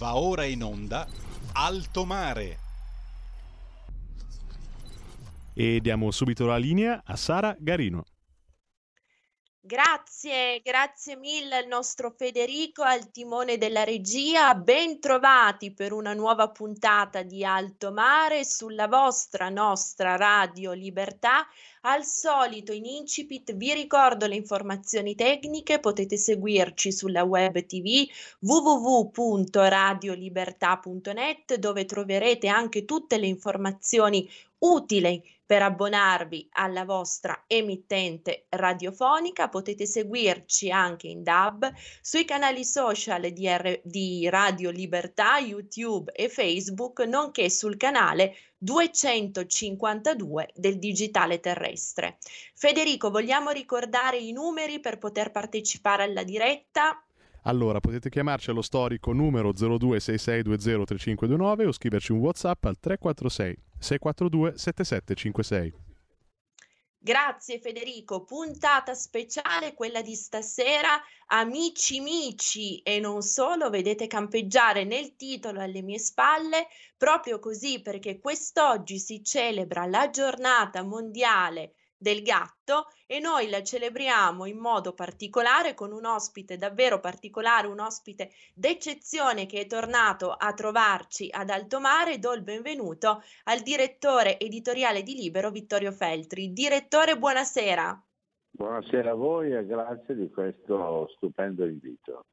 Va ora in onda Alto Mare. E diamo subito la linea a Sara Garino. Grazie, grazie mille al nostro Federico al timone della regia. Bentrovati per una nuova puntata di Alto Mare sulla vostra nostra Radio Libertà. Al solito in incipit vi ricordo le informazioni tecniche, potete seguirci sulla web tv www.radiolibertà.net dove troverete anche tutte le informazioni utili per abbonarvi alla vostra emittente radiofonica. Potete seguirci anche in DAB sui canali social di, R- di Radio Libertà, YouTube e Facebook, nonché sul canale 252 del digitale terrestre. Federico, vogliamo ricordare i numeri per poter partecipare alla diretta? Allora, potete chiamarci allo storico numero 0266203529 o scriverci un WhatsApp al 346 642 7756. Grazie Federico, puntata speciale quella di stasera, amici mici e non solo, vedete campeggiare nel titolo alle mie spalle, proprio così perché quest'oggi si celebra la giornata mondiale del gatto e noi la celebriamo in modo particolare con un ospite davvero particolare, un ospite d'eccezione che è tornato a trovarci ad Alto Mare. Do il benvenuto al direttore editoriale di Libero Vittorio Feltri. Direttore, buonasera. Buonasera a voi e grazie di questo stupendo invito.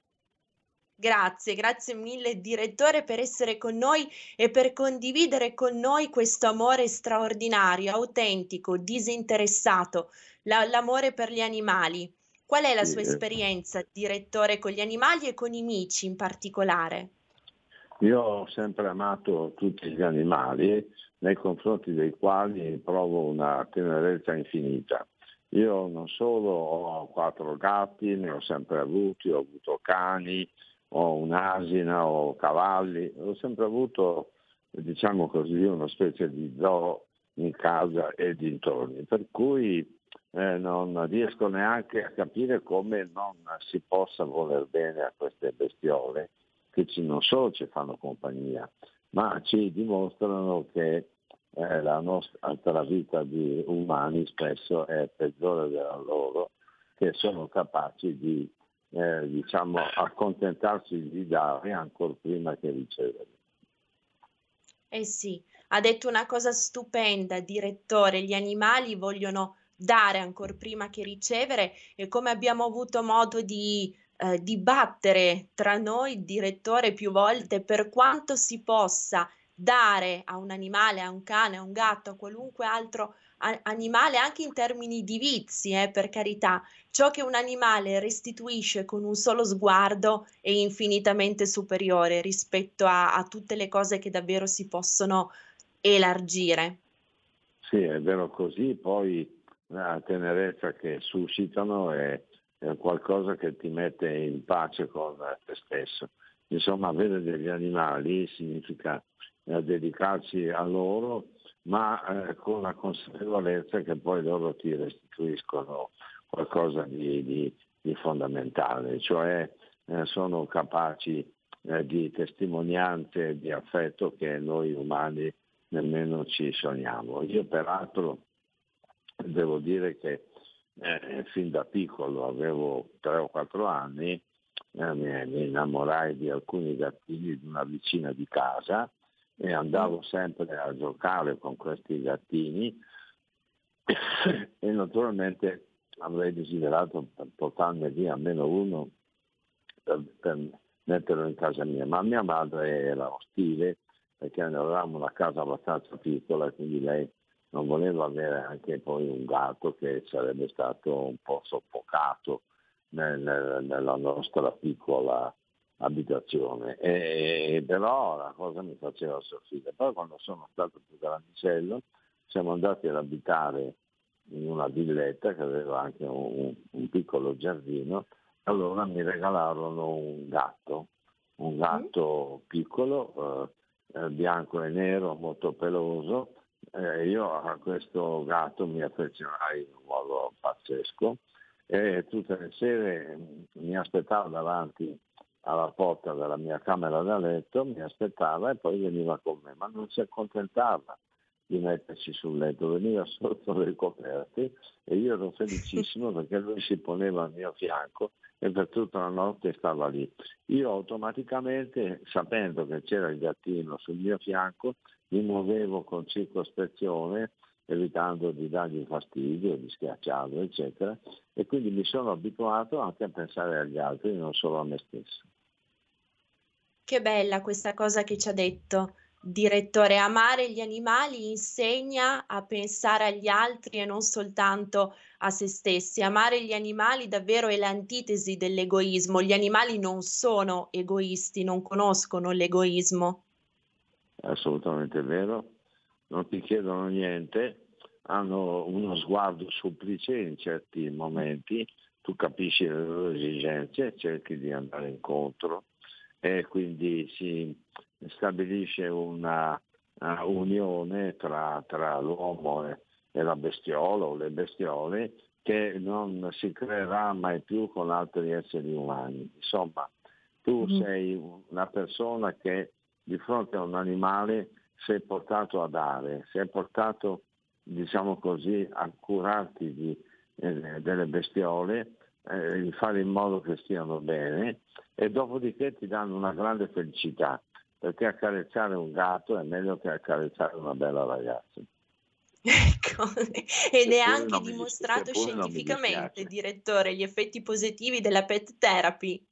Grazie, grazie mille direttore per essere con noi e per condividere con noi questo amore straordinario, autentico, disinteressato, la, l'amore per gli animali. Qual è la sua Sì. esperienza, direttore, con gli animali e con i mici in particolare? Io ho sempre amato tutti gli animali nei confronti dei quali provo una tenerezza infinita. Io non solo ho quattro gatti, ne ho sempre avuti, ho avuto cani, ho un'asina, ho cavalli, ho sempre avuto, diciamo così, una specie di zoo in casa e dintorni, per cui eh, non riesco neanche a capire come non si possa voler bene a queste bestiole che ci, non solo ci fanno compagnia, ma ci dimostrano che eh, la nostra vita di umani spesso è peggiore della loro, che sono capaci di eh, diciamo, accontentarsi di dare ancora prima che ricevere. Eh sì, ha detto una cosa stupenda, direttore, gli animali vogliono dare ancora prima che ricevere e come abbiamo avuto modo di eh, dibattere tra noi, direttore, più volte, per quanto si possa dare a un animale, a un cane, a un gatto, a qualunque altro animale, anche in termini di vizi, eh, per carità, ciò che un animale restituisce con un solo sguardo è infinitamente superiore rispetto a, a tutte le cose che davvero si possono elargire. Sì, è vero così, poi la tenerezza che suscitano è, è qualcosa che ti mette in pace con te stesso. Insomma, avere degli animali significa eh, dedicarsi a loro, ma eh, con la consapevolezza che poi loro ti restituiscono qualcosa di, di- di fondamentale, cioè eh, sono capaci eh, di testimonianze di affetto che noi umani nemmeno ci sogniamo. Io peraltro devo dire che eh, fin da piccolo, avevo 3 o 4 anni, eh, mi, mi innamorai di alcuni gattini di una vicina di casa e andavo sempre a giocare con questi gattini. E naturalmente avrei desiderato portarne via almeno uno per, per metterlo in casa mia, ma mia madre era ostile perché avevamo una casa abbastanza piccola quindi lei non voleva avere anche poi un gatto che sarebbe stato un po' soffocato nel- nella nostra piccola abitazione. E, però la cosa mi faceva soffrire. Poi quando sono stato più grandicello siamo andati ad abitare in una villetta che aveva anche un, un piccolo giardino, allora mi regalarono un gatto, un gatto piccolo, eh, eh, bianco e nero, molto peloso. Eh, io a questo gatto mi affezionai in un modo pazzesco e tutte le sere mm, mi aspettavo davanti alla porta della mia camera da letto, mi aspettava e poi veniva con me, ma non si accontentava di mettersi sul letto, veniva sotto le coperte e io ero felicissimo perché lui si poneva al mio fianco e per tutta la notte stava lì. Io automaticamente, sapendo che c'era il gattino sul mio fianco, mi muovevo con circospezione evitando di dargli fastidio, di schiacciarlo, eccetera, e quindi mi sono abituato anche a pensare agli altri, non solo a me stesso. Che bella questa cosa che ci ha detto. Direttore, amare gli animali insegna a pensare agli altri e non soltanto a se stessi. Amare gli animali davvero è l'antitesi dell'egoismo. Gli animali non sono egoisti, non conoscono l'egoismo. Assolutamente vero, non ti chiedono niente, hanno uno sguardo supplice in certi momenti, tu capisci le loro esigenze, cerchi di andare incontro e quindi si stabilisce una, una unione tra, tra l'uomo e, e, la bestiola o le bestiole che non si creerà mai più con altri esseri umani. Insomma, tu mm. sei una persona che di fronte a un animale sei portato a dare, sei portato, diciamo così, a curarti di, eh, delle bestiole, eh, di fare in modo che stiano bene e dopodiché ti danno una grande felicità perché accarezzare un gatto è meglio che accarezzare una bella ragazza. Ecco, ed è anche dimostrato scientificamente, direttore, gli effetti positivi della pet therapy.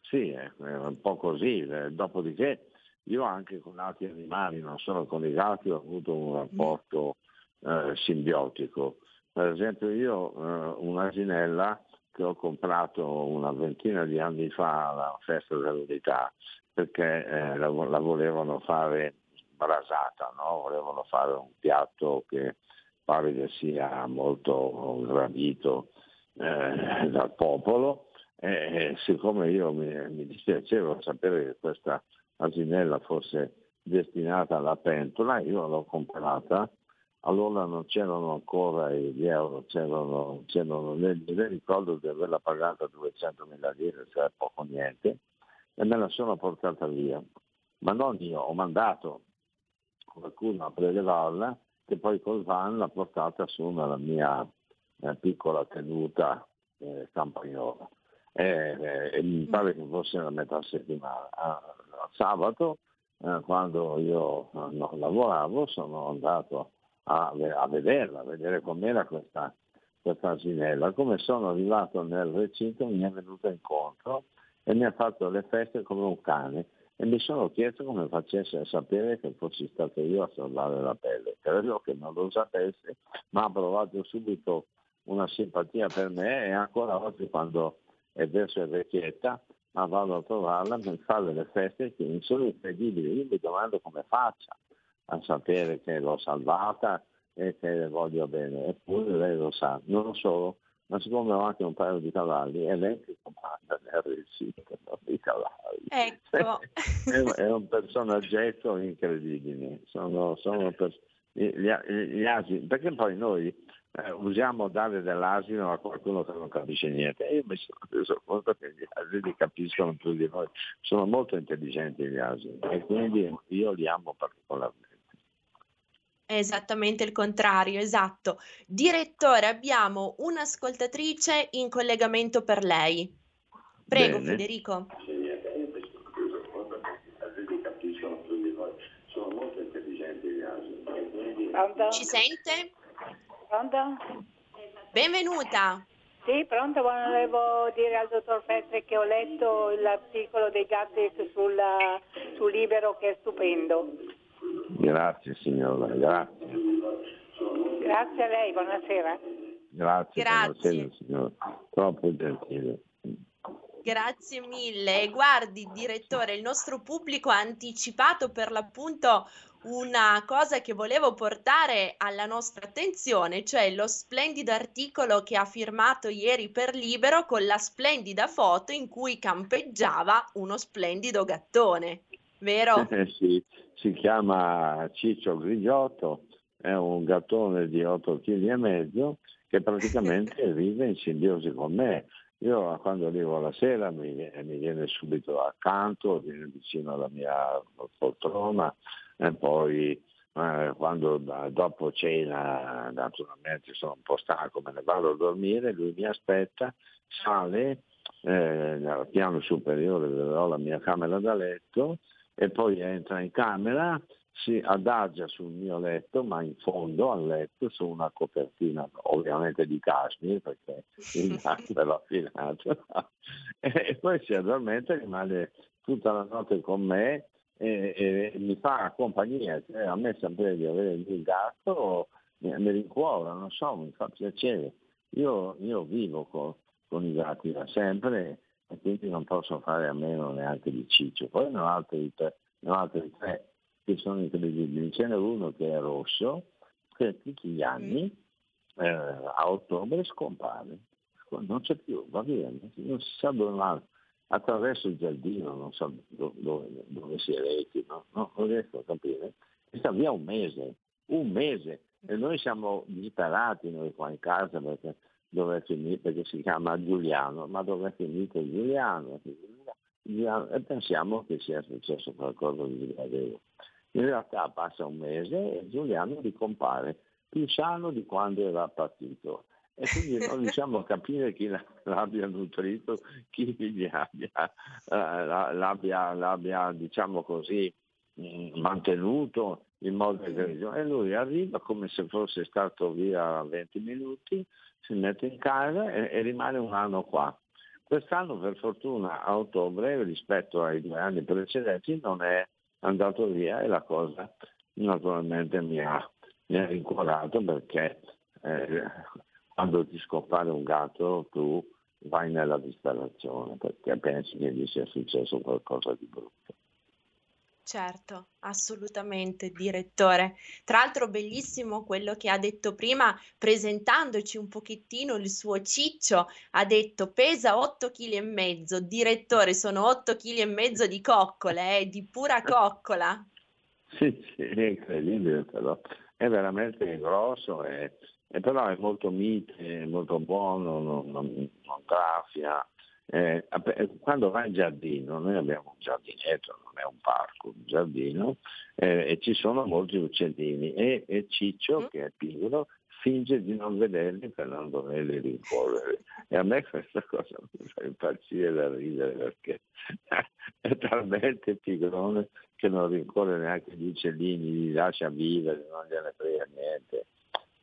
Sì, è un po' così, eh, dopodiché io anche con altri animali, non solo con i gatti, ho avuto un rapporto eh, simbiotico. Per esempio io eh, un'asinella che ho comprato una ventina di anni fa alla festa dell'unità perché eh, la, la, volevano fare brasata, no? volevano fare un piatto che pare che sia molto gradito eh, dal popolo e siccome io mi, mi dispiaceva sapere che questa asinella fosse destinata alla pentola, io l'ho comprata allora non c'erano ancora gli euro, c'erano, c'erano mi ricordo di averla pagata 200 mila lire, cioè poco niente, e me la sono portata via. Ma non io, ho mandato qualcuno a prelevarla che poi col van l'ha portata su nella mia eh, piccola tenuta eh, campagnola. E, eh, e, mi pare che fosse la metà settimana. A, a sabato, eh, quando io eh, non lavoravo, sono andato a, a vederla, a vedere com'era questa, questa asinella. Come sono arrivato nel recinto mi è venuta incontro e mi ha fatto le feste come un cane e mi sono chiesto come facesse a sapere che fossi stato io a salvare la pelle. Credo che non lo sapesse, ma ha provato subito una simpatia per me e ancora oggi quando è verso vecchietta, ma vado a trovarla per fare le feste che sono incredibili. Io mi domando come faccia a sapere che l'ho salvata e che le voglio bene, eppure lei lo sa, non solo, ma siccome ho anche un paio di cavalli, è lei che comanda nel recinto i cavalli. Ecco. è, è, un personaggetto incredibile, sono, sono per, gli, gli asini, perché poi noi eh, usiamo dare dell'asino a qualcuno che non capisce niente. E io mi sono reso conto che gli asini capiscono più di noi, sono molto intelligenti gli asini e quindi io li amo particolarmente. È esattamente il contrario, esatto. Direttore, abbiamo un'ascoltatrice in collegamento per lei. Prego, Bene. Federico. Pronto? Ci sente? Pronto? Benvenuta. Sì, pronto, volevo dire al dottor Petri che ho letto l'articolo dei gatti sul, sul libero che è stupendo. Grazie signora, grazie. Grazie a lei, buonasera. Grazie, grazie. buonasera signora, troppo gentile. Grazie mille. Guardi, direttore, il nostro pubblico ha anticipato per l'appunto una cosa che volevo portare alla nostra attenzione, cioè lo splendido articolo che ha firmato ieri per Libero con la splendida foto in cui campeggiava uno splendido gattone, vero? Eh sì, si chiama Ciccio Grigiotto, è un gattone di 8 kg e mezzo che praticamente vive in simbiosi con me. io quando arrivo alla sera mi, mi viene subito accanto, viene vicino alla mia poltrona e poi eh, quando dopo cena naturalmente sono un po' stanco, me ne vado a dormire, lui mi aspetta, sale eh, al piano superiore dove ho la mia camera da letto e poi entra in camera si adagia sul mio letto, ma in fondo al letto su una copertina ovviamente di cashmere perché il gatto l'ho affinato e poi si addormenta e rimane tutta la notte con me e, e mi fa compagnia. Cioè, a me sapere di avere il gatto mi, mi rincuora, non so, mi fa piacere. Io, io vivo con, con, i gatti da sempre e quindi non posso fare a meno neanche di Ciccio. Poi ne ho altri, ne ho altri tre che sono incredibili. Ce n'è uno che è rosso, che tutti gli anni eh, a ottobre scompare, non c'è più, va via, non si sa dove va, attraverso il giardino, non so dove, dove si rechi, no? no? non riesco a capire, e sta via un mese, un mese, e noi siamo disperati noi qua in casa perché dove è finito, perché si chiama Giuliano, ma dove è finito Giuliano? Giuliano? E pensiamo che sia successo qualcosa di gradevole. In realtà passa un mese e Giuliano ricompare più sano di quando era partito e quindi non riusciamo a capire chi l'abbia nutrito, chi gli abbia, uh, l'abbia, l'abbia, diciamo così, mm, mantenuto in modo egregio. E lui arriva come se fosse stato via 20 minuti, si mette in casa e, e rimane un anno qua. Quest'anno per fortuna a ottobre rispetto ai due anni precedenti non è andato via e la cosa naturalmente mi ha, mi ha rincuorato perché eh, quando ti scompare un gatto tu vai nella disperazione perché pensi che gli sia successo qualcosa di brutto. Certo, assolutamente, direttore. Tra l'altro bellissimo quello che ha detto prima, presentandoci un pochettino il suo ciccio, ha detto pesa 8 kg e mezzo, direttore, sono 8 kg e mezzo di coccole, eh, di pura coccola. Sì, sì, è incredibile però, è veramente grosso, e, e però è molto mite, è molto buono, non, non, non graffia, eh, quando vai in giardino, noi abbiamo un giardinetto, non è un parco, un giardino, eh, e ci sono molti uccellini e, e Ciccio, mm. che è piccolo, finge di non vederli per non doverli rincorrere. E a me questa cosa mi fa impazzire da ridere perché è talmente pigrone che non rincorre neanche gli uccellini, li lascia vivere, non gliene frega niente.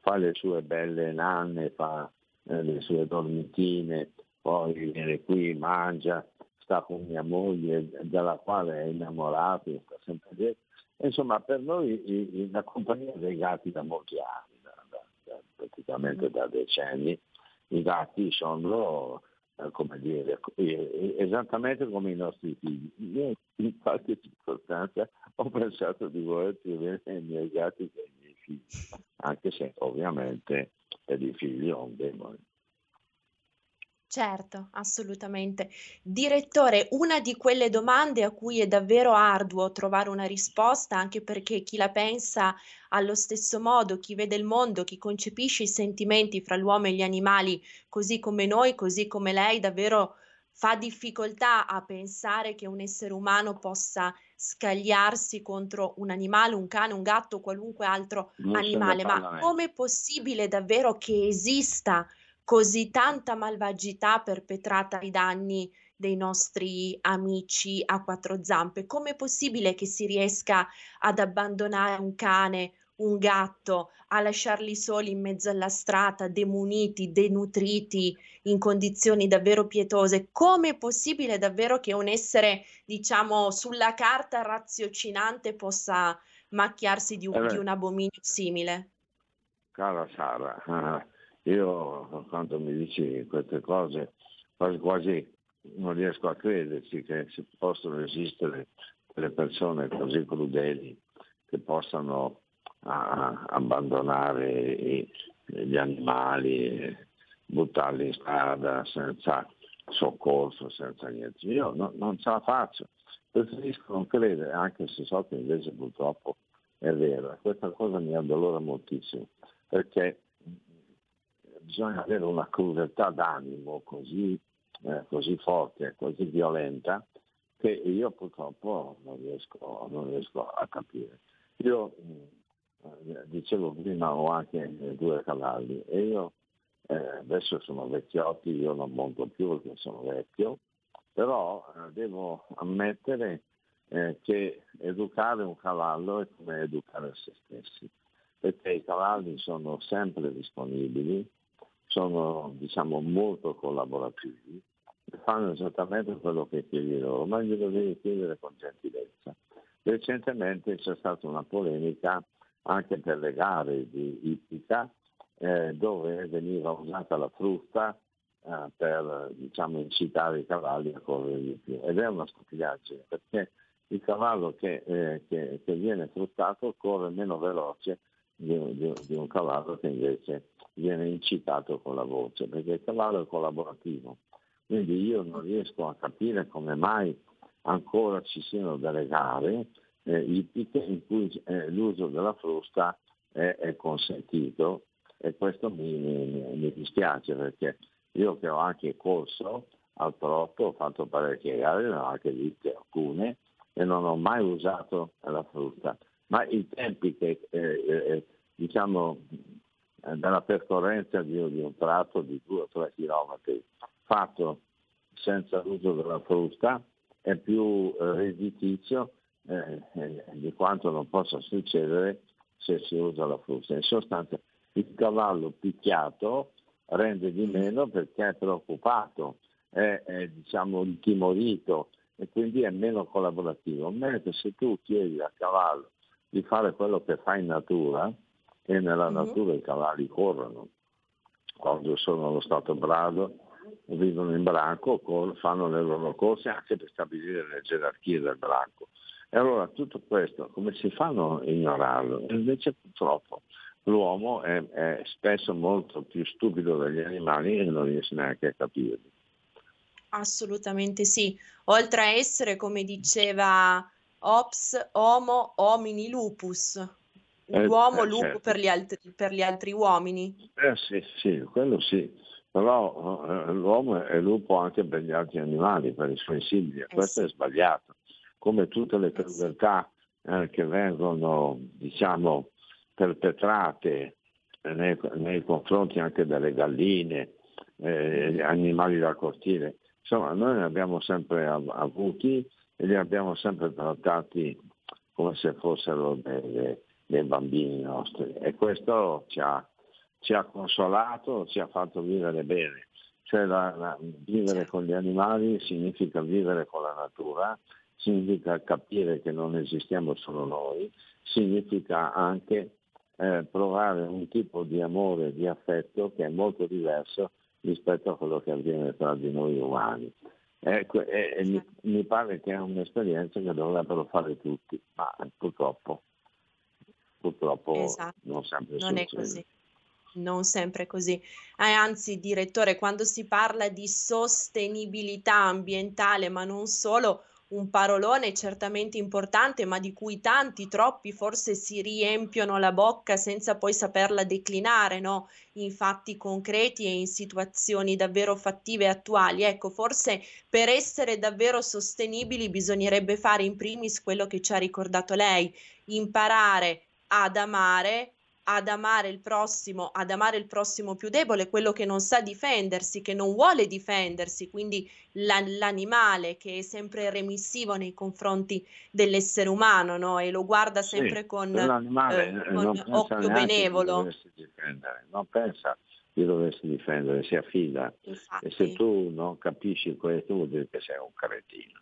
Fa le sue belle nanne, fa eh, le sue dormitine, poi viene qui, mangia, sta con mia moglie dalla quale è innamorato, sta sempre dietro. Insomma, per noi la compagnia dei gatti da molti anni, da, da, da, praticamente da decenni, i gatti sono, eh, come dire, esattamente come i nostri figli. Io in qualche circostanza ho pensato di voler tenere i miei gatti che i miei figli, anche se ovviamente per i figli ho un demone. Certo, assolutamente. Direttore, una di quelle domande a cui è davvero arduo trovare una risposta, anche perché chi la pensa allo stesso modo, chi vede il mondo, chi concepisce i sentimenti fra l'uomo e gli animali, così come noi, così come lei, davvero fa difficoltà a pensare che un essere umano possa scagliarsi contro un animale, un cane, un gatto, qualunque altro non animale. Ma com'è possibile davvero che esista così tanta malvagità perpetrata ai danni dei nostri amici a quattro zampe? Com'è possibile che si riesca ad abbandonare un cane, un gatto, a lasciarli soli in mezzo alla strada, demuniti, denutriti, in condizioni davvero pietose? Com'è possibile davvero che un essere, diciamo, sulla carta raziocinante possa macchiarsi di un, eh di un abominio simile? Cara Sara, io quando mi dici queste cose quasi quasi non riesco a crederci che si possono esistere delle persone così crudeli che possano a, abbandonare i, gli animali, buttarli in strada senza soccorso, senza niente. Io no, non ce la faccio, preferisco non credere, anche se so che invece purtroppo è vero. Questa cosa mi addolora moltissimo, perché bisogna avere una crudeltà d'animo così eh, così forte, così violenta, che io purtroppo non riesco, non riesco a capire. Io eh, dicevo prima ho anche due cavalli e io eh, adesso sono vecchiotti, io non monto più perché sono vecchio, però eh, devo ammettere eh, che educare un cavallo è come educare se stessi, perché i cavalli sono sempre disponibili, sono diciamo molto collaborativi, fanno esattamente quello che chiedi loro, ma glielo devi chiedere con gentilezza. Recentemente c'è stata una polemica anche per le gare di ippica eh, dove veniva usata la frusta eh, per diciamo, incitare i cavalli a correre di più. Ed è una stupidaggine perché il cavallo che, eh, che, che viene fruttato corre meno veloce di, di, di, un cavallo che invece viene incitato con la voce, perché il cavallo è collaborativo. Quindi io non riesco a capire come mai ancora ci siano delle gare eh, in cui eh, l'uso della frusta è, è, consentito e questo mi, mi, mi, dispiace perché io che ho anche corso al trotto, ho fatto parecchie gare, ne ho anche viste alcune e non ho mai usato la frutta. Ma i tempi che eh, eh, diciamo eh, della percorrenza di, di, un tratto di 2 o 3 km fatto senza l'uso della frusta è più eh, redditizio eh, eh, di quanto non possa succedere se si usa la frusta. In sostanza il cavallo picchiato rende di meno perché è preoccupato, è, è diciamo intimorito e quindi è meno collaborativo. Mentre se tu chiedi al cavallo di fare quello che fa in natura, e nella mm-hmm. natura i cavalli corrono, quando sono allo stato brado vivono in branco, fanno le loro corse anche per stabilire le gerarchie del branco. E allora tutto questo come si fanno a ignorarlo? invece purtroppo l'uomo è, è, spesso molto più stupido degli animali e non riesce neanche a capirli. Assolutamente sì. Oltre a essere, come diceva Ops, homo homini lupus, l'uomo eh, lupo certo. per, gli altri, per, gli altri, uomini. Eh sì, sì, quello sì, però eh, l'uomo è lupo anche per gli altri animali, per i suoi simili, eh questo sì. è sbagliato come tutte le crudeltà eh, che vengono diciamo, perpetrate nei, nei, confronti anche delle galline, eh, animali da cortile. Insomma, noi ne abbiamo sempre av- avuti e li abbiamo sempre trattati come se fossero delle, dei bambini nostri e questo ci ha, ci ha, consolato, ci ha fatto vivere bene. Cioè la, la, vivere con gli animali significa vivere con la natura significa capire che non esistiamo solo noi, significa anche eh, provare un tipo di amore, di affetto che è molto diverso rispetto a quello che avviene tra di noi umani. Ecco, e, e mi, mi, pare che è un'esperienza che dovrebbero fare tutti, ma purtroppo, purtroppo esatto. non sempre non succede. è così non sempre così. Eh, anzi, direttore, quando si parla di sostenibilità ambientale, ma non solo, un parolone certamente importante, ma di cui tanti, troppi forse si riempiono la bocca senza poi saperla declinare no? in fatti concreti e in situazioni davvero fattive e attuali. Ecco, forse per essere davvero sostenibili bisognerebbe fare in primis quello che ci ha ricordato lei, imparare ad amare ad amare il prossimo, ad amare il prossimo più debole, quello che non sa difendersi, che non vuole difendersi, quindi la, l'animale che è sempre remissivo nei confronti dell'essere umano no? e lo guarda sempre sì, con, eh, con occhio benevolo. Non pensa di doversi difendere, si affida. Infatti. E se tu non capisci questo vuol dire che sei un cretino.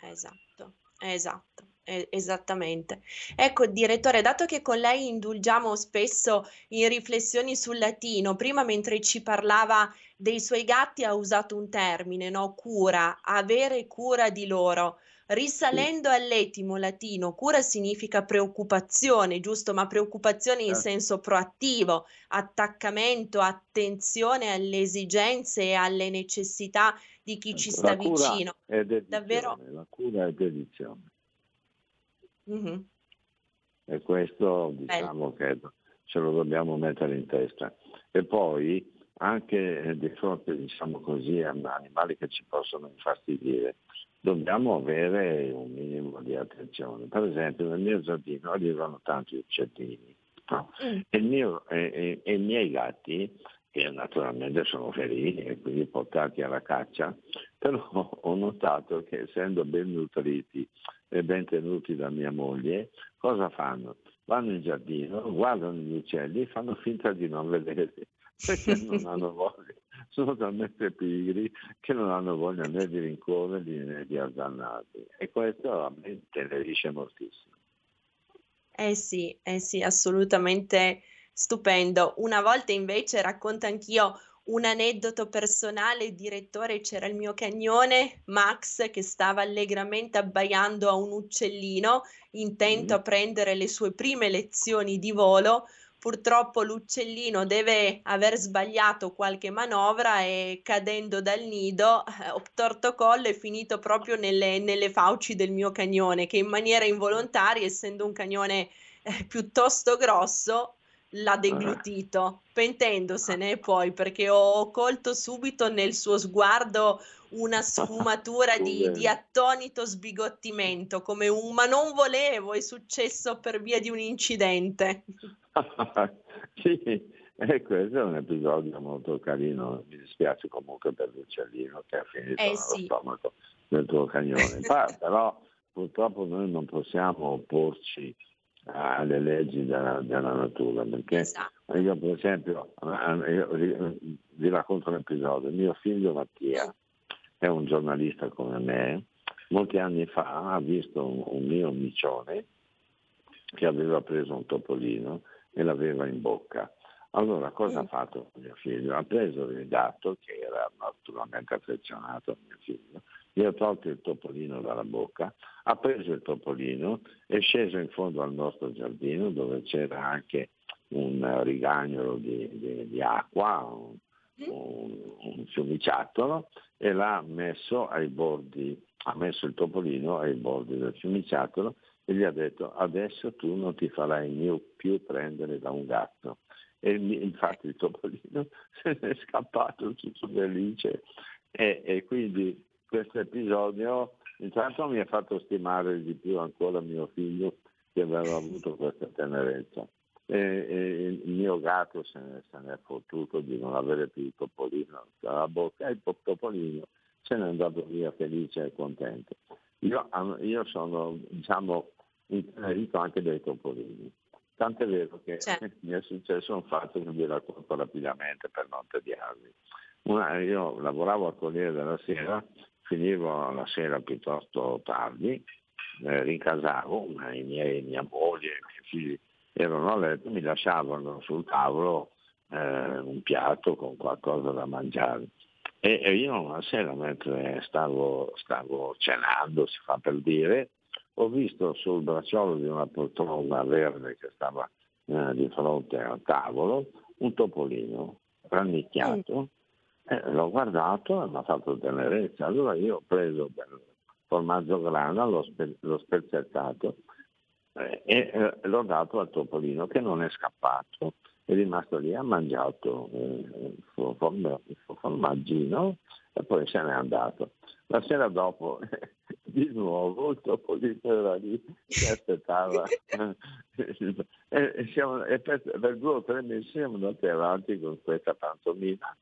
Esatto, esatto. Eh, esattamente. Ecco, direttore, dato che con lei indulgiamo spesso in riflessioni sul latino, prima mentre ci parlava dei suoi gatti ha usato un termine, no? Cura, avere cura di loro. Risalendo sì. all'etimo latino, cura significa preoccupazione, giusto? Ma preoccupazione in eh. senso proattivo, attaccamento, attenzione alle esigenze e alle necessità di chi ci sta vicino. Davvero. La cura è dedizione. Mm-hmm. E questo diciamo Bello. che ce lo dobbiamo mettere in testa. E poi anche di fronte diciamo così, a animali che ci possono infastidire, dobbiamo avere un minimo di attenzione. Per esempio nel mio giardino arrivano tanti uccellini no? mm. e, mio, e, e, e, i miei gatti, che naturalmente sono felini e quindi portati alla caccia, però ho notato che essendo ben nutriti e ben tenuti da mia moglie, cosa fanno? Vanno in giardino, guardano gli uccelli e fanno finta di non vederli perché non hanno voglia, sono talmente pigri che non hanno voglia né di rincorrerli né di azzannarli e questo a me tenerisce moltissimo. Eh sì, eh sì, assolutamente stupendo. Una volta invece racconto anch'io un aneddoto personale, direttore, c'era il mio cagnone Max che stava allegramente abbaiando a un uccellino, intento mm. a prendere le sue prime lezioni di volo purtroppo l'uccellino deve aver sbagliato qualche manovra e cadendo dal nido eh, ho torto collo e finito proprio nelle, nelle, fauci del mio cagnone che in maniera involontaria, essendo un cagnone eh, piuttosto grosso, l'ha deglutito, pentendosene poi perché ho colto subito nel suo sguardo una sfumatura di, di, attonito sbigottimento, come un ma non volevo, è successo per via di un incidente. sì, e questo è un episodio molto carino, mi dispiace comunque per l'uccellino che ha finito eh, sì. stomaco del tuo cagnone, però purtroppo noi non possiamo opporci alle leggi della, della natura, perché esatto. io per esempio io, vi racconto un episodio, mio figlio Mattia è un giornalista come me, molti anni fa ha visto un, un mio micione che aveva preso un topolino e l'aveva in bocca. Allora cosa ha fatto mio figlio? Ha preso il gatto, che era naturalmente affezionato a mio figlio, gli ha tolto il topolino dalla bocca, ha preso il topolino, è sceso in fondo al nostro giardino dove c'era anche un rigagnolo di, di, di acqua, un, un, un fiumiciattolo e l'ha messo ai bordi, ha messo il topolino ai bordi del fiumiciattolo e gli ha detto adesso tu non ti farai più prendere da un gatto. E infatti il topolino se ne è scappato tutto felice e, e quindi questo episodio intanto mi ha fatto stimare di più ancora mio figlio che aveva avuto questa tenerezza. E, e il mio gatto se ne, se ne, è fottuto di non avere più il topolino dalla bocca e il topolino se n'è andato via felice e contento. Io, io sono diciamo, intenerito anche dai topolini. Tant'è vero che certo. mi è successo un fatto che vi racconto rapidamente per non tediarvi. Una, io lavoravo al Corriere della Sera, finivo la sera piuttosto tardi, eh, rincasavo, i miei, mia moglie i miei figli erano a letto, mi lasciavano sul tavolo eh, un piatto con qualcosa da mangiare. E, e io una sera mentre stavo, stavo cenando, si fa per dire, ho visto sul bracciolo di una poltrona verde che stava eh, di fronte al tavolo un topolino rannicchiato, mm. Eh, l'ho guardato e mi ha fatto tenerezza. Allora io ho preso del formaggio grana, l'ho, spe- l'ho spezzettato eh, e eh, l'ho dato al topolino che non è scappato, è rimasto lì, ha mangiato eh, il suo formaggino e poi se n'è andato. La sera dopo di nuovo il topolino era lì che aspettava e, siamo, e per, per, due o tre mesi siamo andati avanti con questa pantomima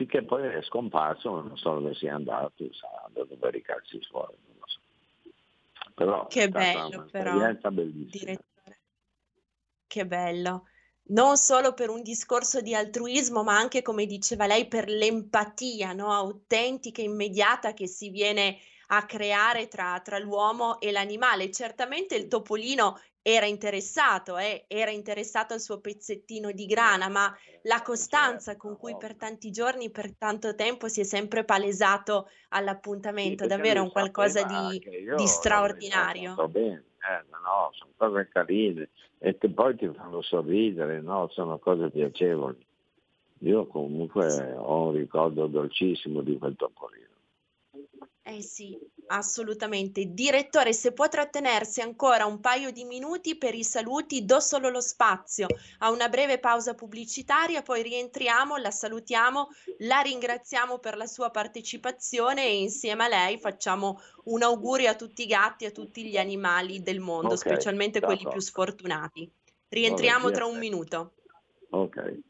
finché poi è scomparso, non so dove sia andato, sarà andato per i calci fuori, non lo so. Però che bello, però, direttore. Che bello non solo per un discorso di altruismo, ma anche, come diceva lei, per l'empatia no? autentica, immediata che si viene a creare tra, tra l'uomo e l'animale. Certamente il topolino era interessato, eh? era interessato al suo pezzettino di grana, ma la costanza con cui per tanti giorni, per tanto tempo si è sempre palesato all'appuntamento, sì, davvero un qualcosa di, di straordinario. Bene, eh, no, sono cose carine e che poi ti fanno sorridere, no? sono cose piacevoli. Io comunque ho un ricordo dolcissimo di quel topolino. Eh sì, assolutamente. Direttore, se può trattenersi ancora un paio di minuti per i saluti, do solo lo spazio a una breve pausa pubblicitaria, poi rientriamo, la salutiamo, la ringraziamo per la sua partecipazione e insieme a lei facciamo un augurio a tutti i gatti e a tutti gli animali del mondo, Ok, specialmente quelli più sfortunati. Rientriamo tra un minuto. Ok.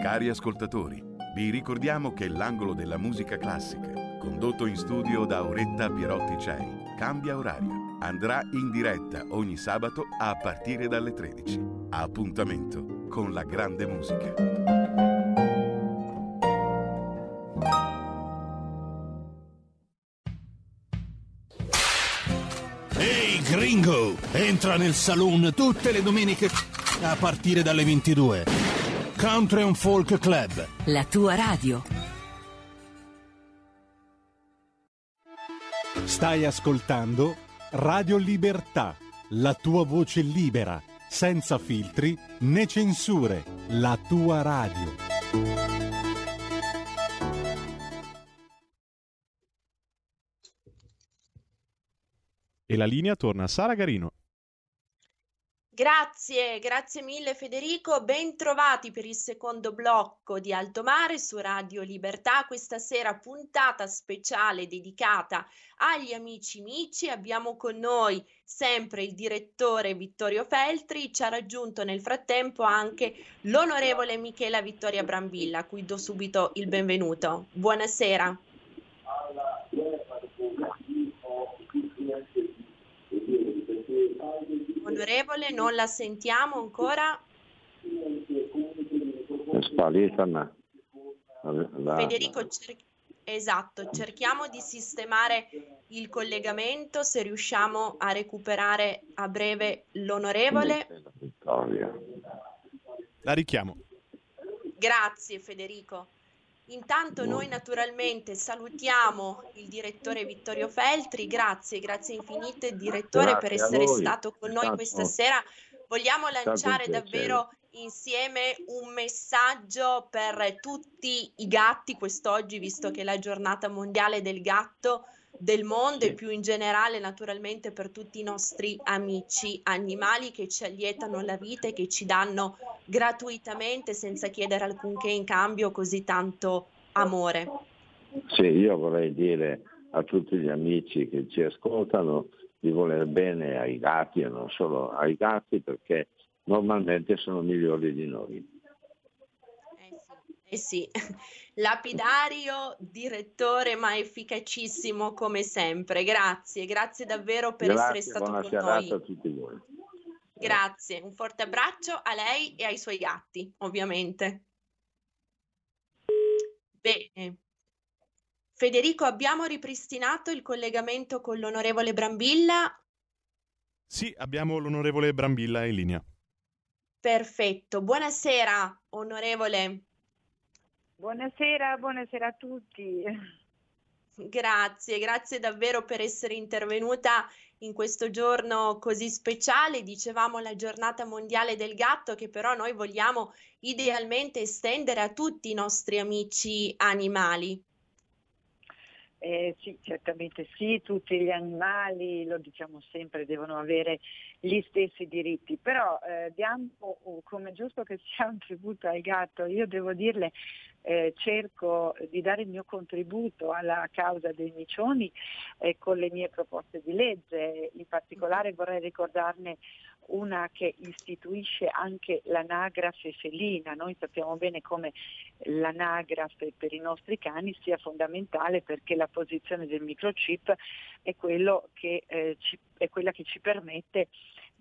Cari ascoltatori, vi ricordiamo che l'angolo della musica classica, condotto in studio da Auretta Pierotti Cei, cambia orario. Andrà in diretta ogni sabato a partire dalle 13. Appuntamento con la grande musica. Ehi gringo, entra nel saloon tutte le domeniche a partire dalle 22. Country and Folk Club. La tua radio. Stai ascoltando Radio Libertà, la tua voce libera, senza filtri né censure, la tua radio. E la linea torna a Sara Garino. Grazie, grazie mille Federico, ben trovati per il secondo blocco di Alto Mare su Radio Libertà. Questa sera puntata speciale dedicata agli amici mici. Abbiamo con noi sempre il direttore Vittorio Feltri, ci ha raggiunto nel frattempo anche l'onorevole Michela Vittoria Brambilla, a cui do subito il benvenuto. Buonasera. Onorevole, non la sentiamo ancora. La- Federico, cer- esatto, cerchiamo di sistemare il collegamento se riusciamo a recuperare a breve l'onorevole. La richiamo. Grazie Federico. Intanto noi naturalmente salutiamo il direttore Vittorio Feltri, grazie, grazie infinite direttore per Grazie a essere stato con noi questa sera. Vogliamo lanciare davvero insieme un messaggio per tutti i gatti quest'oggi, visto che è la giornata mondiale del gatto del mondo e più in generale naturalmente per tutti i nostri amici animali che ci allietano la vita e che ci danno gratuitamente senza chiedere alcunché in cambio così tanto amore. Sì, io vorrei dire a tutti gli amici che ci ascoltano di voler bene ai gatti e non solo ai gatti perché normalmente sono migliori di noi. Eh sì. Lapidario, direttore, ma efficacissimo come sempre. Grazie, grazie davvero per essere Grazie, stato buona con serata noi. a tutti voi. Grazie, un forte abbraccio a lei e ai suoi gatti, ovviamente. Bene. Federico, abbiamo ripristinato il collegamento con l'onorevole Brambilla. Sì, abbiamo l'onorevole Brambilla in linea. Perfetto. Buonasera, onorevole. Buonasera, buonasera a tutti. Grazie, grazie davvero per essere intervenuta in questo giorno così speciale. Dicevamo la giornata mondiale del gatto che però noi vogliamo idealmente estendere a tutti i nostri amici animali. Eh, sì, certamente sì, tutti gli animali, lo diciamo sempre, devono avere gli stessi diritti, però eh, diamo uh, come giusto che sia un tributo al gatto, io devo dirle, eh, cerco di dare il mio contributo alla causa dei micioni eh, con le mie proposte di legge, in particolare vorrei ricordarne una che istituisce anche l'anagrafe felina. Noi sappiamo bene come l'anagrafe per i nostri cani sia fondamentale perché la posizione del microchip è, che, eh, ci, è quella che ci permette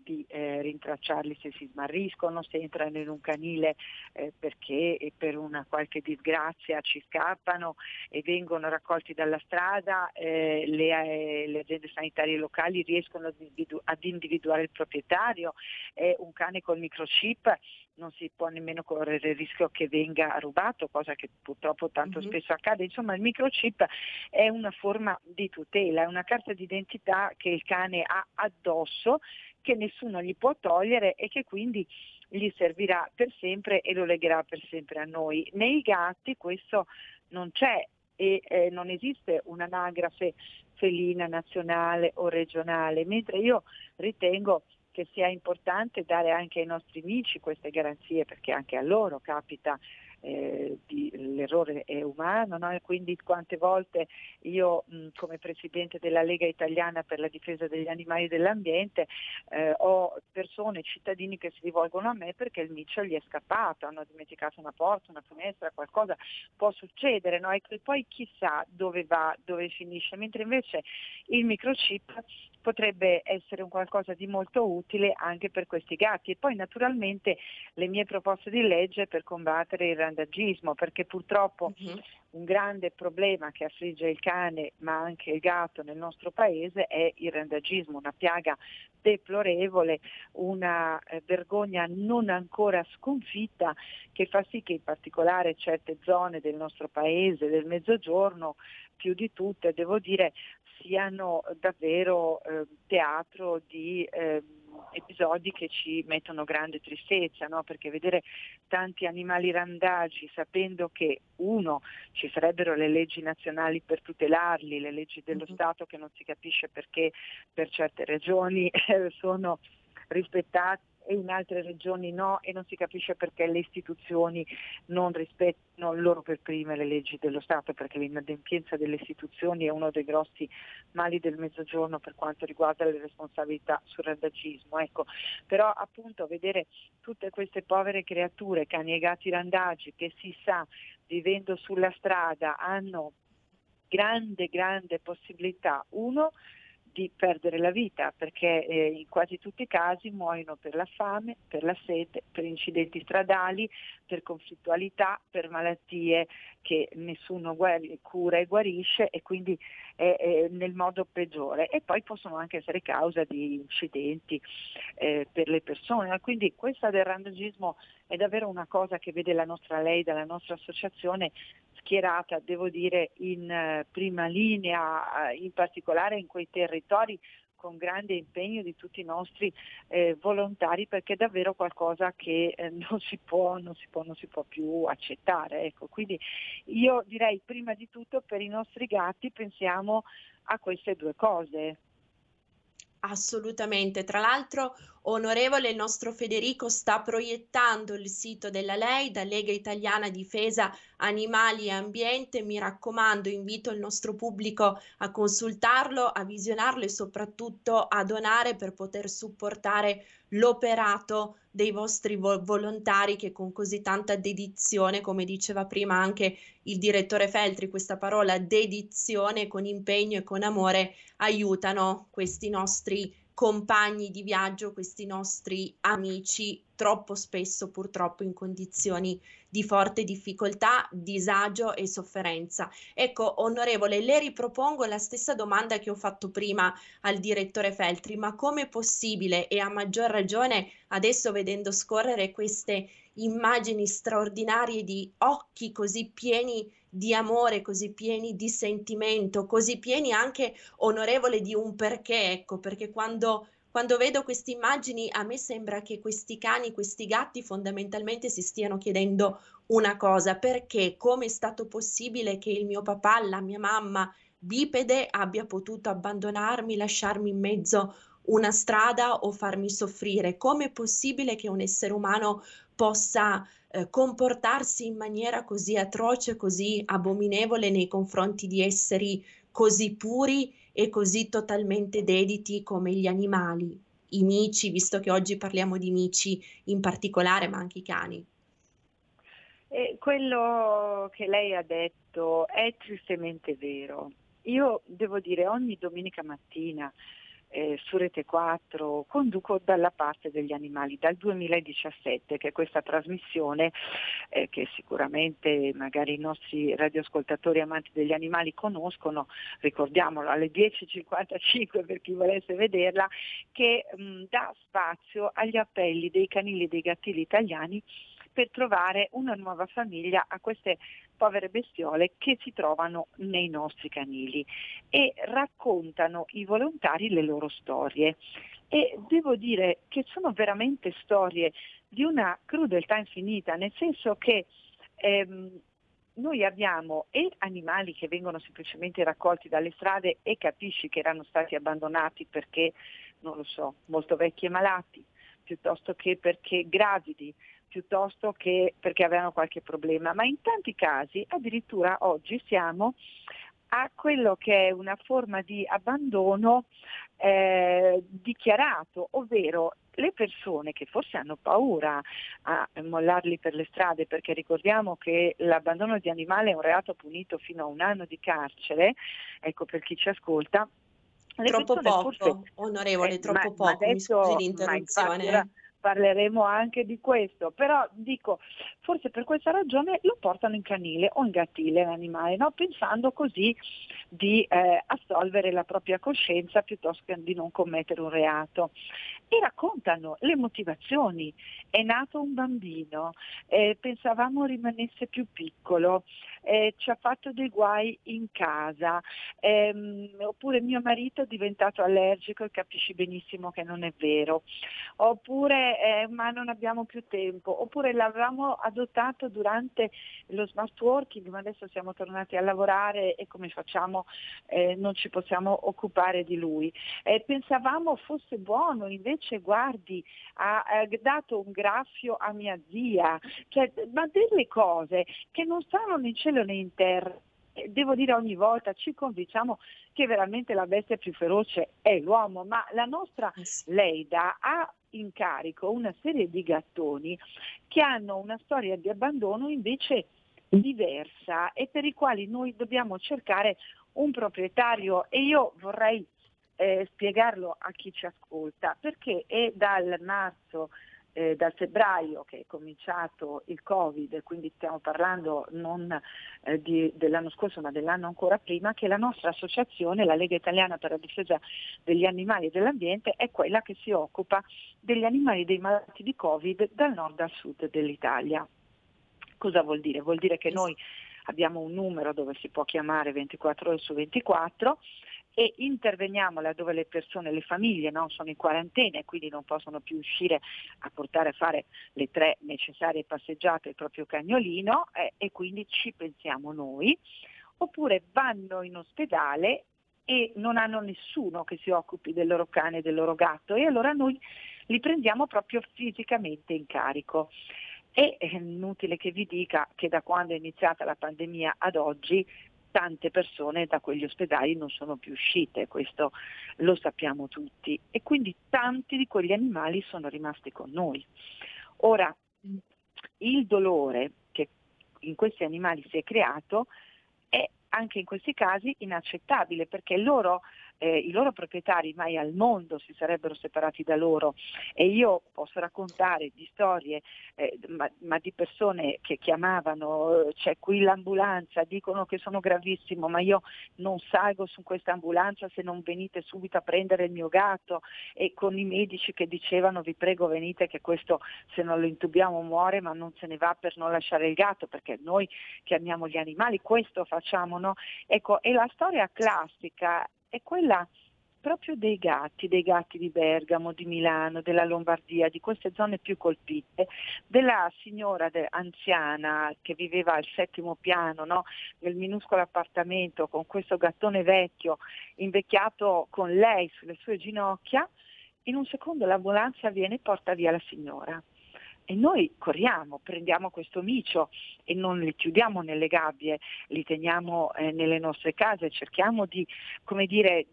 di eh, rintracciarli se si smarriscono, se entrano in un canile eh, perché per una qualche disgrazia ci scappano e vengono raccolti dalla strada, eh, le, eh, le, aziende sanitarie locali riescono ad, individu- ad individuare il proprietario, è un cane col microchip non si può nemmeno correre il rischio che venga rubato, cosa che purtroppo tanto mm-hmm. spesso accade. Insomma, il microchip è una forma di tutela, è una carta d'identità che il cane ha addosso, che nessuno gli può togliere e che quindi gli servirà per sempre e lo legherà per sempre a noi. Nei gatti questo non c'è e eh, non esiste un'anagrafe felina nazionale o regionale, mentre io ritengo che sia importante dare anche ai nostri amici queste garanzie perché anche a loro capita eh, di, l'errore è umano no? e quindi quante volte io mh, come Presidente della Lega Italiana per la difesa degli animali e dell'ambiente eh, ho persone, cittadini che si rivolgono a me perché il micio gli è scappato, hanno dimenticato una porta, una finestra, qualcosa può succedere no? e poi chissà dove va, dove finisce, mentre invece il microchip potrebbe essere un qualcosa di molto utile anche per questi gatti. E poi naturalmente le mie proposte di legge per combattere il randagismo, perché purtroppo uh-huh. un grande problema che affligge il cane ma anche il gatto nel nostro paese è il randagismo, una piaga deplorevole, una eh, vergogna non ancora sconfitta che fa sì che in particolare certe zone del nostro paese, del mezzogiorno, più di tutte, devo dire, siano davvero eh, teatro di eh, episodi che ci mettono grande tristezza, no? perché vedere tanti animali randagi sapendo che uno ci sarebbero le leggi nazionali per tutelarli, le leggi dello mm-hmm. Stato che non si capisce perché per certe regioni eh, sono rispettate e in altre regioni no e non si capisce perché le istituzioni non rispettano loro per prime le leggi dello Stato perché l'inadempienza delle istituzioni è uno dei grossi mali del mezzogiorno per quanto riguarda le responsabilità sul randagismo. Ecco, però appunto vedere tutte queste povere creature, cani e gatti randagi che si sa vivendo sulla strada hanno grande grande possibilità uno di perdere la vita perché eh, in quasi tutti i casi muoiono per la fame, per la sete, per incidenti stradali, per conflittualità, per malattie che nessuno guari, cura e guarisce e quindi è nel modo peggiore e poi possono anche essere causa di incidenti eh, per le persone. Quindi questa del randagismo è davvero una cosa che vede la nostra lei, la nostra associazione schierata, devo dire, in uh, prima linea, uh, in particolare in quei territori con grande impegno di tutti i nostri eh, volontari perché è davvero qualcosa che eh, non, si può, non, si può, non, si può, più accettare. Ecco, quindi io direi prima di tutto per i nostri gatti pensiamo a queste due cose. Assolutamente. Tra l'altro, onorevole, il nostro Federico sta proiettando il sito della lei, da Lega Italiana Difesa Animali e Ambiente. Mi raccomando, invito il nostro pubblico a consultarlo, a visionarlo e soprattutto a donare per poter supportare l'operato dei vostri vo- volontari che con così tanta dedizione, come diceva prima anche il direttore Feltri, questa parola dedizione con impegno e con amore aiutano questi nostri compagni di viaggio, questi nostri amici, troppo spesso purtroppo in condizioni di forte difficoltà, disagio e sofferenza. Ecco, onorevole, le ripropongo la stessa domanda che ho fatto prima al direttore Feltri, ma com'è possibile e a maggior ragione adesso vedendo scorrere queste immagini straordinarie di occhi così pieni di amore, così pieni di sentimento, così pieni anche onorevole di un perché, ecco, perché quando quando vedo queste immagini a me sembra che questi cani, questi gatti fondamentalmente si stiano chiedendo una cosa, perché come è stato possibile che il mio papà, la mia mamma bipede abbia potuto abbandonarmi, lasciarmi in mezzo una strada o farmi soffrire? Come è possibile che un essere umano possa eh, comportarsi in maniera così atroce, così abominevole nei confronti di esseri così puri e così totalmente dediti come gli animali, i mici, visto che oggi parliamo di mici in particolare, ma anche i cani. E quello che lei ha detto è tristemente vero. Io devo dire ogni domenica mattina eh, su Rete 4 conduco dalla parte degli animali dal 2017 che è questa trasmissione eh, che sicuramente magari i nostri radioascoltatori amanti degli animali conoscono, ricordiamolo alle 10.55 per chi volesse vederla, che mh, dà spazio agli appelli dei canili e dei gattili italiani per trovare una nuova famiglia a queste povere bestiole che si trovano nei nostri canili e raccontano i volontari le loro storie. E devo dire che sono veramente storie di una crudeltà infinita, nel senso che ehm, noi abbiamo e animali che vengono semplicemente raccolti dalle strade e capisci che erano stati abbandonati perché, non lo so, molto vecchi e malati, piuttosto che perché gravidi, piuttosto che perché avevano qualche problema, ma in tanti casi addirittura oggi siamo a quello che è una forma di abbandono eh, dichiarato, ovvero le persone che forse hanno paura a mollarli per le strade, perché ricordiamo che l'abbandono di animale è un reato punito fino a un anno di carcere, ecco per chi ci ascolta. troppo poco, forse, onorevole, eh, troppo ma, poco, ma adesso, mi scusi l'interruzione parleremo anche di questo, però dico, forse per questa ragione lo portano in canile o in gattile l'animale, no? pensando così di eh, assolvere la propria coscienza piuttosto che di non commettere un reato. E raccontano le motivazioni. È nato un bambino, eh, pensavamo rimanesse più piccolo, eh, ci ha fatto dei guai in casa, ehm, oppure mio marito è diventato allergico e capisci benissimo che non è vero, oppure eh, ma non abbiamo più tempo, oppure l'avevamo adottato durante lo smart working, ma adesso siamo tornati a lavorare e come facciamo eh, non ci possiamo occupare di lui. Eh, pensavamo fosse buono, invece guardi, ha, ha dato un graffio a mia zia, cioè, ma delle cose che non stanno né in cielo né in terra. Devo dire ogni volta ci convinciamo che veramente la bestia più feroce è l'uomo, ma la nostra eh Leida ha in carico una serie di gattoni che hanno una storia di abbandono invece diversa e per i quali noi dobbiamo cercare un proprietario. E io vorrei eh, spiegarlo a chi ci ascolta perché è dal marzo eh, dal febbraio che è cominciato il Covid, quindi stiamo parlando non eh, di, dell'anno scorso ma dell'anno ancora prima, che la nostra associazione, la Lega Italiana per la difesa degli animali e dell'ambiente, è quella che si occupa degli animali e dei malati di Covid dal nord al sud dell'Italia. Cosa vuol dire? Vuol dire che noi abbiamo un numero dove si può chiamare 24 ore su 24 e interveniamo laddove le persone, le famiglie no, sono in quarantena e quindi non possono più uscire a portare a fare le tre necessarie passeggiate il proprio cagnolino eh, e quindi ci pensiamo noi, oppure vanno in ospedale e non hanno nessuno che si occupi del loro cane e del loro gatto e allora noi li prendiamo proprio fisicamente in carico. È inutile che vi dica che da quando è iniziata la pandemia ad oggi tante persone da quegli ospedali non sono più uscite, questo lo sappiamo tutti, e quindi tanti di quegli animali sono rimasti con noi. Ora, il dolore che in questi animali si è creato è anche in questi casi inaccettabile perché loro eh, i loro proprietari mai al mondo si sarebbero separati da loro e io posso raccontare di storie eh, ma, ma, di persone che chiamavano, c'è qui l'ambulanza, dicono che sono gravissimo ma io non salgo su questa ambulanza se non venite subito a prendere il mio gatto e con i medici che dicevano vi prego venite che questo se non lo intubiamo muore ma non se ne va per non lasciare il gatto perché noi che amiamo gli animali questo facciamo no? Ecco, e la storia classica è quella proprio dei gatti, dei gatti di Bergamo, di Milano, della Lombardia, di queste zone più colpite, della signora de- anziana che viveva al settimo piano, no? nel minuscolo appartamento con questo gattone vecchio invecchiato con lei sulle sue ginocchia, in un secondo l'ambulanza viene e porta via la signora. E noi corriamo, prendiamo questo micio e non li chiudiamo nelle gabbie, li teniamo eh, nelle nostre case, cerchiamo di, come dire,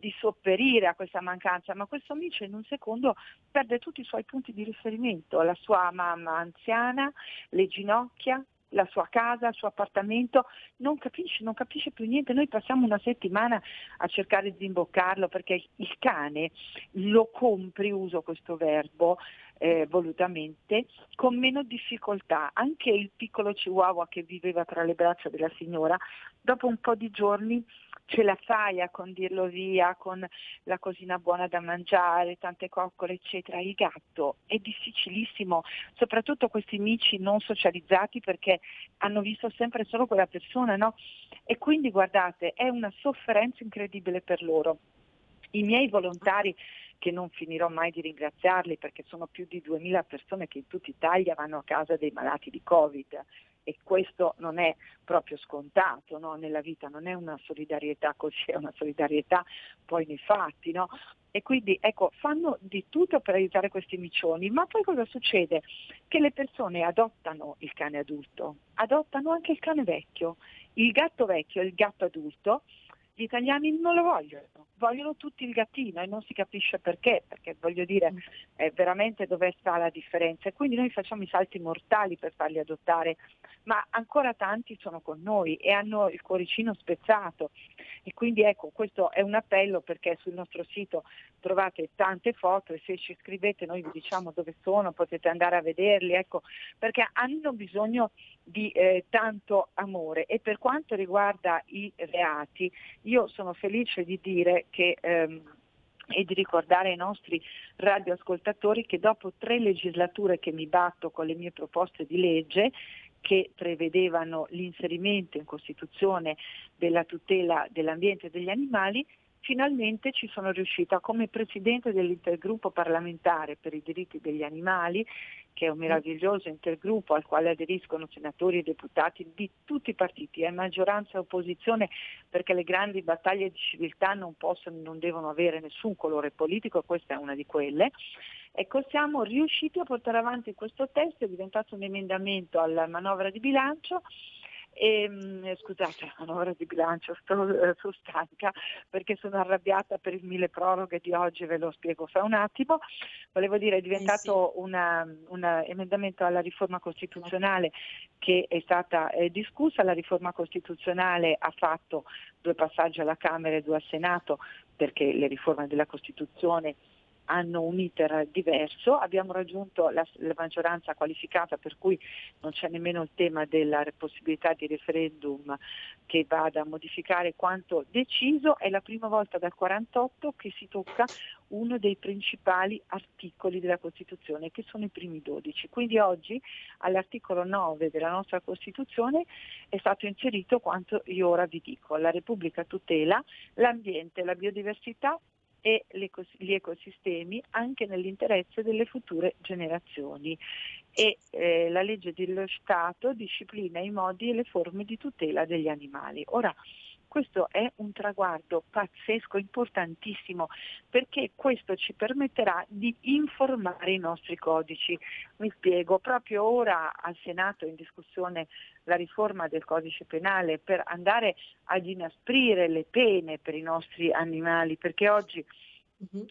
di sopperire a questa mancanza, ma questo micio in un secondo perde tutti i suoi punti di riferimento, la sua mamma anziana, le ginocchia, la sua casa, il suo appartamento, non capisce, non capisce più niente. Noi passiamo una settimana a cercare di imboccarlo perché il cane lo compri, uso questo verbo, eh, volutamente, con meno difficoltà. Anche il piccolo chihuahua che viveva tra le braccia della signora, dopo un po' di giorni ce la fai a condirlo via con la cosina buona da mangiare, tante coccole, eccetera. Il gatto è difficilissimo, soprattutto questi amici non socializzati perché hanno visto sempre solo quella persona, no? E quindi guardate, è una sofferenza incredibile per loro. I miei volontari che non finirò mai di ringraziarli perché sono più di 2000 persone che in tutta Italia vanno a casa dei malati di Covid e questo non è proprio scontato no? nella vita, non è una solidarietà così, è una solidarietà poi nei fatti. No? E quindi ecco, fanno di tutto per aiutare questi micioni, ma poi cosa succede? Che le persone adottano il cane adulto, adottano anche il cane vecchio, il gatto vecchio e il gatto adulto gli italiani non lo vogliono, vogliono tutti il gattino e non si capisce perché, perché voglio dire è veramente dove sta la differenza. E quindi noi facciamo i salti mortali per farli adottare, ma ancora tanti sono con noi e hanno il cuoricino spezzato. E quindi ecco questo è un appello perché sul nostro sito trovate tante foto e se ci scrivete noi vi diciamo dove sono, potete andare a vederli, ecco, perché hanno bisogno di eh, tanto amore. E per quanto riguarda i reati io sono felice di dire che ehm, e di ricordare ai nostri radioascoltatori che dopo tre legislature che mi batto con le mie proposte di legge che prevedevano l'inserimento in Costituzione della tutela dell'ambiente e degli animali, finalmente ci sono riuscita come Presidente dell'intergruppo parlamentare per i diritti degli animali, che è un meraviglioso intergruppo al quale aderiscono senatori e deputati di tutti i partiti, è maggioranza e opposizione perché le grandi battaglie di civiltà non possono, non devono avere nessun colore politico, questa è una di quelle. Ecco, siamo riusciti a portare avanti questo testo, è diventato un emendamento alla manovra di bilancio e, ehm, scusate, un'ora di bilancio, sto, eh, sono stanca perché sono arrabbiata per il mille proroghe di oggi, ve lo spiego fra un attimo. Volevo dire, è diventato eh sì. un emendamento alla riforma costituzionale che è stata eh, discussa. La riforma costituzionale ha fatto due passaggi alla Camera e due al Senato perché le riforme della Costituzione hanno un iter diverso, abbiamo raggiunto la, la, maggioranza qualificata per cui non c'è nemmeno il tema della possibilità di referendum che vada a modificare quanto deciso, è la prima volta dal 48 che si tocca uno dei principali articoli della Costituzione che sono i primi 12. Quindi oggi all'articolo 9 della nostra Costituzione è stato inserito quanto io ora vi dico. La Repubblica tutela l'ambiente, la biodiversità e gli ecosistemi anche nell'interesse delle future generazioni e eh, la legge dello Stato disciplina i modi e le forme di tutela degli animali. Ora, questo è un traguardo pazzesco, importantissimo, perché questo ci permetterà di informare i nostri codici. Mi spiego, proprio ora al Senato è in discussione la riforma del codice penale per andare ad inasprire le pene per i nostri animali, perché oggi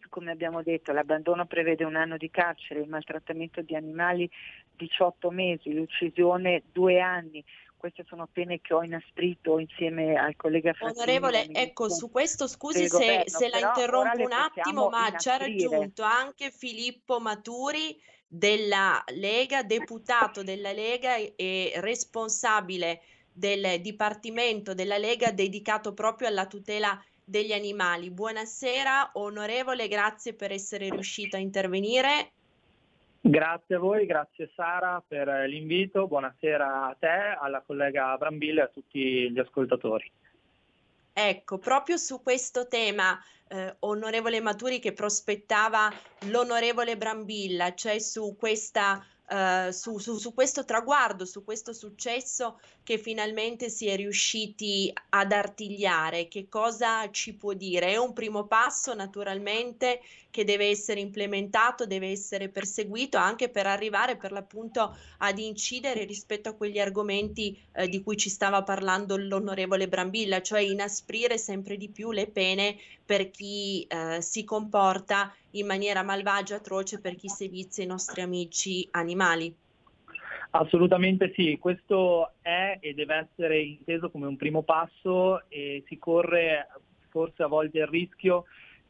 come abbiamo detto, l'abbandono prevede un anno di carcere, il maltrattamento di animali 18 mesi, l'uccisione due anni, queste sono pene che ho inasprito insieme al collega Frattini. Onorevole, ecco, su questo scusi se, governo, se la interrompo un attimo, ma ci ha raggiunto anche Filippo Maturi della Lega, deputato della Lega e responsabile del Dipartimento della Lega dedicato proprio alla tutela degli animali. Buonasera, onorevole, grazie per essere riuscito a intervenire. Grazie a voi, grazie Sara per l'invito, buonasera a te, alla collega Brambilla e a tutti gli ascoltatori. Ecco, proprio su questo tema, eh, onorevole Maturi, che prospettava l'onorevole Brambilla, cioè su questa Uh, su, su, su, questo traguardo, su questo successo che finalmente si è riusciti ad artigliare. Che cosa ci può dire? È un primo passo naturalmente che deve essere implementato, deve essere perseguito anche per arrivare per l'appunto ad incidere rispetto a quegli argomenti uh, di cui ci stava parlando l'onorevole Brambilla, cioè inasprire sempre di più le pene per chi uh, si comporta in maniera malvagia, atroce per chi sevizia i nostri amici animali. Assolutamente sì, questo è e deve essere inteso come un primo passo e si corre forse a volte il rischio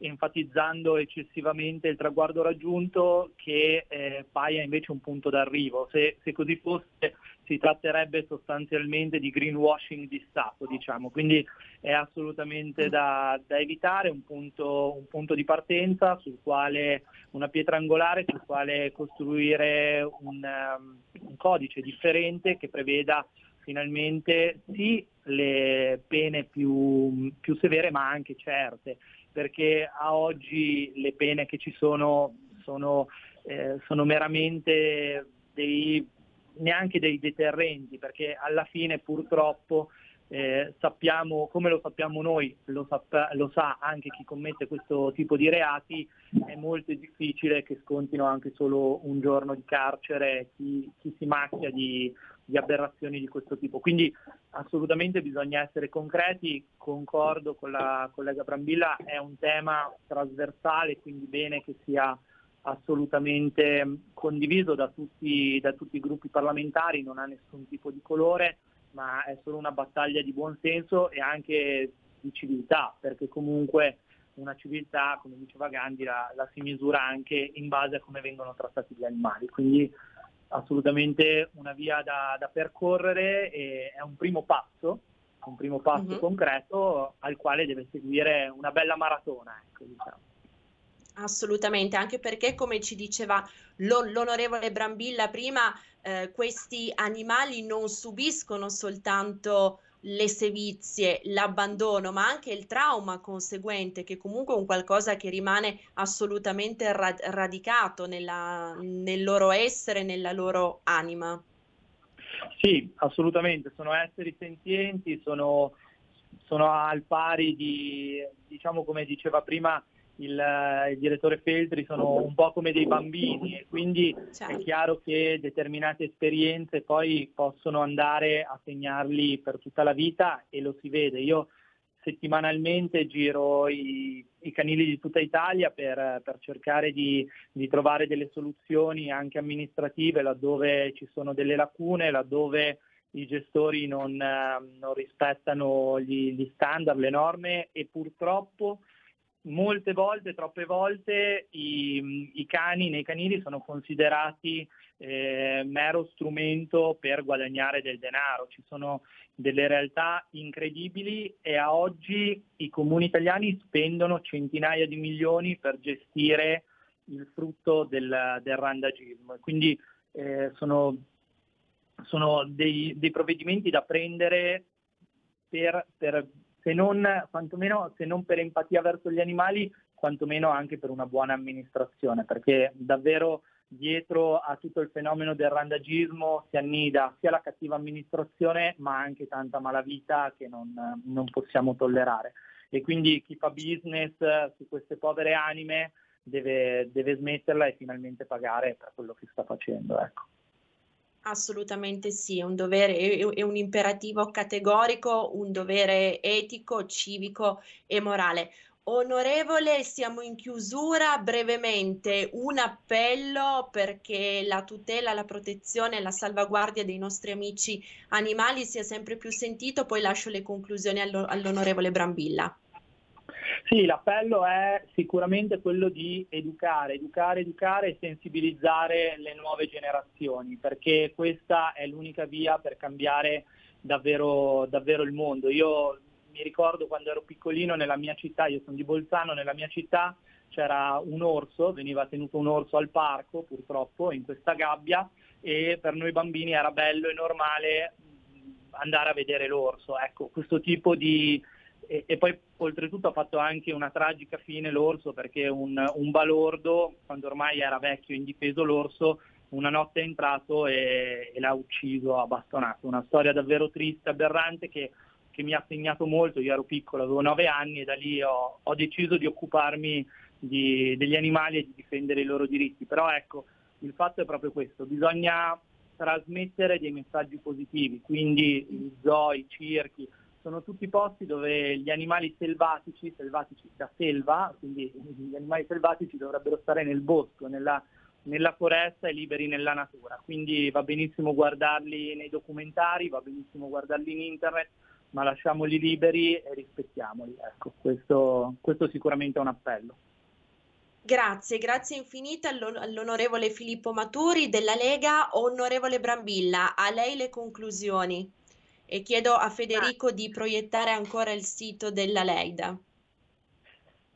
enfatizzando eccessivamente il traguardo raggiunto che eh, paia invece un punto d'arrivo. Se, se, così fosse si tratterebbe sostanzialmente di greenwashing di Stato, diciamo. quindi è assolutamente da, da evitare un punto, un punto, di partenza sul quale una pietra angolare sul quale costruire un, um, un codice differente che preveda finalmente sì le pene più, più severe ma anche certe perché a oggi le pene che ci sono sono, eh, sono meramente dei, neanche dei deterrenti, perché alla fine purtroppo eh, sappiamo, come lo sappiamo noi, lo, sap- lo, sa anche chi commette questo tipo di reati, è molto difficile che scontino anche solo un giorno di carcere chi, chi si macchia di, di aberrazioni di questo tipo. Quindi assolutamente bisogna essere concreti, concordo con la collega Brambilla, è un tema trasversale, quindi bene che sia assolutamente condiviso da tutti, da tutti i gruppi parlamentari, non ha nessun tipo di colore, ma è solo una battaglia di buonsenso e anche di civiltà, perché comunque una civiltà, come diceva Gandhi, la, la si misura anche in base a come vengono trattati gli animali. Quindi assolutamente una via da, da percorrere e è un primo passo, un primo passo uh-huh. concreto al quale deve seguire una bella maratona. Ecco, diciamo. Assolutamente, anche perché come ci diceva l'on- l'onorevole Brambilla prima, eh, questi animali non subiscono soltanto le sevizie, l'abbandono, ma anche il trauma conseguente, che comunque è un qualcosa che rimane assolutamente ra- radicato nella, nel loro essere, nella loro anima. Sì, assolutamente, sono esseri senzienti, sono, sono al pari di, diciamo come diceva prima, il, il, direttore Feltri sono un po' come dei bambini e quindi certo. è chiaro che determinate esperienze poi possono andare a segnarli per tutta la vita e lo si vede. Io settimanalmente giro i, i canili di tutta Italia per, per cercare di, di, trovare delle soluzioni anche amministrative laddove ci sono delle lacune, laddove i gestori non, non rispettano gli, gli standard, le norme e purtroppo molte volte, troppe volte, i, i cani nei canili sono considerati eh, mero strumento per guadagnare del denaro. Ci sono delle realtà incredibili e a oggi i comuni italiani spendono centinaia di milioni per gestire il frutto del, del randagismo. Quindi eh, sono, sono dei, dei, provvedimenti da prendere per, per se non, quantomeno, se non per empatia verso gli animali, quantomeno anche per una buona amministrazione, perché davvero dietro a tutto il fenomeno del randagismo si annida sia la cattiva amministrazione ma anche tanta malavita che non, non possiamo tollerare. E quindi chi fa business su queste povere anime deve, deve smetterla e finalmente pagare per quello che sta facendo. Ecco. Assolutamente sì, è un dovere, è, un imperativo categorico, un dovere etico, civico e morale. Onorevole, siamo in chiusura. Brevemente, un appello perché la tutela, la protezione e la salvaguardia dei nostri amici animali sia sempre più sentito, poi lascio le conclusioni all'onorevole Brambilla. Sì, l'appello è sicuramente quello di educare, educare, educare e sensibilizzare le nuove generazioni, perché questa è l'unica via per cambiare davvero, davvero il mondo. Io mi ricordo quando ero piccolino nella mia città, io sono di Bolzano, nella mia città c'era un orso, veniva tenuto un orso al parco purtroppo in questa gabbia e per noi bambini era bello e normale andare a vedere l'orso. Ecco, questo tipo di, e, e, poi oltretutto ha fatto anche una tragica fine l'orso perché un, un balordo, quando ormai era vecchio e indifeso l'orso, una notte è entrato e, e, l'ha ucciso a bastonate. Una storia davvero triste, aberrante che, che, mi ha segnato molto. Io ero piccolo, avevo nove anni e da lì ho, ho deciso di occuparmi di, degli animali e di difendere i loro diritti. Però ecco, il fatto è proprio questo, bisogna trasmettere dei messaggi positivi, quindi i zoo, i circhi, sono tutti posti dove gli animali selvatici, selvatici da selva, quindi gli animali selvatici dovrebbero stare nel bosco, nella, nella foresta e liberi nella natura. Quindi va benissimo guardarli nei documentari, va benissimo guardarli in internet, ma lasciamoli liberi e rispettiamoli. Ecco, questo, questo sicuramente è un appello. Grazie, grazie infinite all'on- all'onorevole Filippo Maturi della Lega. Onorevole Brambilla, a lei le conclusioni e chiedo a Federico di proiettare ancora il sito della Leida.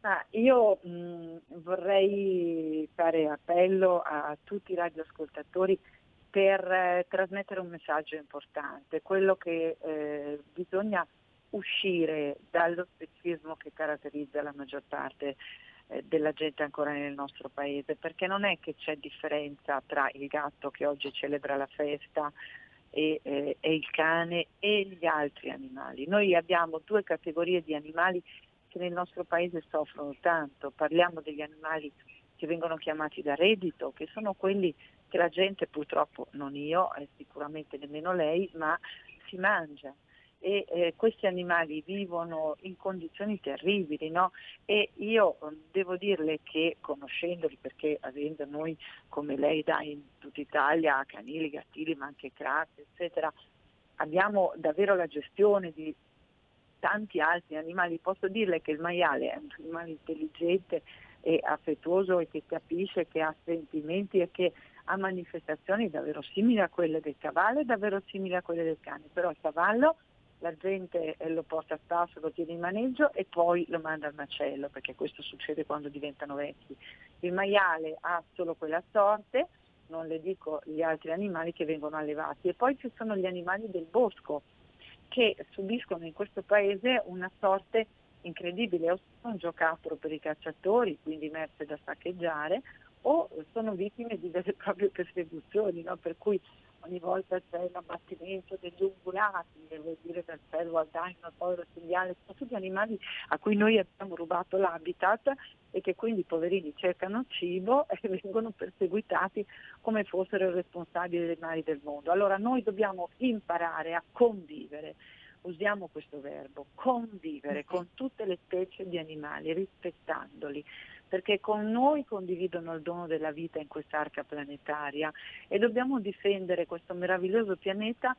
Ah, io mh, vorrei fare appello a tutti i radioascoltatori per eh, trasmettere un messaggio importante, quello che eh, bisogna uscire dallo spezismo che caratterizza la maggior parte eh, della gente ancora nel nostro paese, perché non è che c'è differenza tra il gatto che oggi celebra la festa e, eh, e il cane e gli altri animali. Noi abbiamo due categorie di animali che nel nostro paese soffrono tanto, parliamo degli animali che vengono chiamati da reddito, che sono quelli che la gente purtroppo, non io e sicuramente nemmeno lei, ma si mangia e eh, questi animali vivono in condizioni terribili no? e io mm, devo dirle che conoscendoli perché avendo noi come lei da in tutta Italia canili, gattili ma anche crati eccetera abbiamo davvero la gestione di tanti altri animali posso dirle che il maiale è un animale intelligente e affettuoso e che capisce, che ha sentimenti e che ha manifestazioni davvero simili a quelle del cavallo e davvero simili a quelle del cane però il cavallo la gente eh, lo porta a spasso, lo tiene in maneggio e poi lo manda al macello, perché questo succede quando diventano vecchi. Il maiale ha solo quella sorte, non le dico gli altri animali che vengono allevati. E poi ci sono gli animali del bosco che subiscono in questo paese una sorte incredibile, sono un giocattolo per i cacciatori, quindi merce da saccheggiare, o sono vittime di vere e proprie persecuzioni, no? per cui ogni volta c'è l'abbattimento degli ungulati, vuol dire dal cervo al daino, al povero cinghiale, sono tutti animali a cui noi abbiamo rubato l'habitat e che quindi i poverini cercano cibo e vengono perseguitati come fossero responsabili dei mali del mondo. Allora noi dobbiamo imparare a convivere usiamo questo verbo, convivere con tutte le specie di animali, rispettandoli, perché con noi condividono il dono della vita in quest'arca planetaria e dobbiamo difendere questo meraviglioso pianeta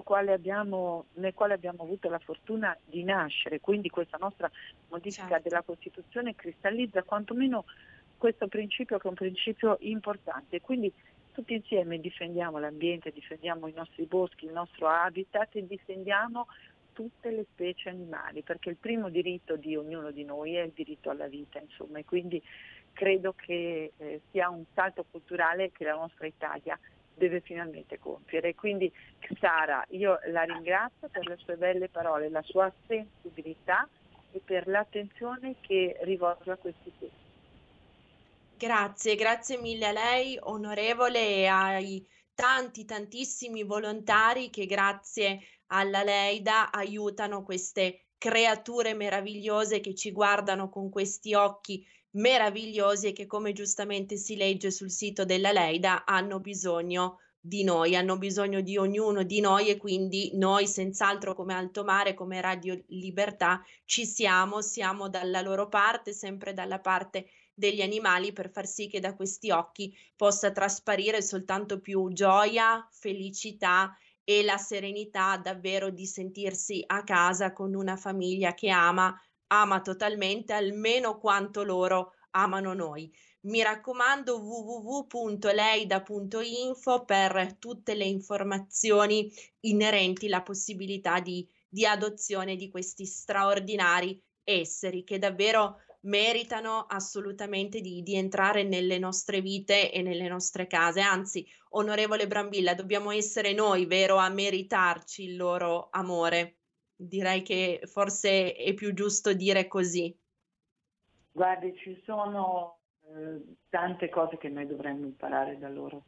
quale abbiamo, nel quale abbiamo avuto la fortuna di nascere, quindi questa nostra modifica certo. della Costituzione cristallizza quantomeno questo principio che è un principio importante. Quindi tutti insieme difendiamo l'ambiente, difendiamo i nostri boschi, il nostro habitat e difendiamo tutte le specie animali, perché il primo diritto di ognuno di noi è il diritto alla vita, insomma, e quindi credo che eh, sia un salto culturale che la nostra Italia deve finalmente compiere. Quindi Sara, io la ringrazio per le sue belle parole, la sua sensibilità e per l'attenzione che rivolge a questi temi. Grazie, grazie mille a lei, onorevole, e ai tanti, tantissimi volontari che grazie alla Leida aiutano queste creature meravigliose che ci guardano con questi occhi meravigliosi e che come giustamente si legge sul sito della Leida hanno bisogno di noi, hanno bisogno di ognuno di noi e quindi noi senz'altro come Alto Mare, come Radio Libertà ci siamo, siamo dalla loro parte, sempre dalla parte degli animali per far sì che da questi occhi possa trasparire soltanto più gioia, felicità e la serenità davvero di sentirsi a casa con una famiglia che ama, ama totalmente almeno quanto loro amano noi. Mi raccomando www.leida.info per tutte le informazioni inerenti alla possibilità di, di adozione di questi straordinari esseri che davvero meritano assolutamente di, di, entrare nelle nostre vite e nelle nostre case. Anzi, onorevole Brambilla, dobbiamo essere noi, vero, a meritarci il loro amore. Direi che forse è più giusto dire così. Guardi, ci sono eh, tante cose che noi dovremmo imparare da loro.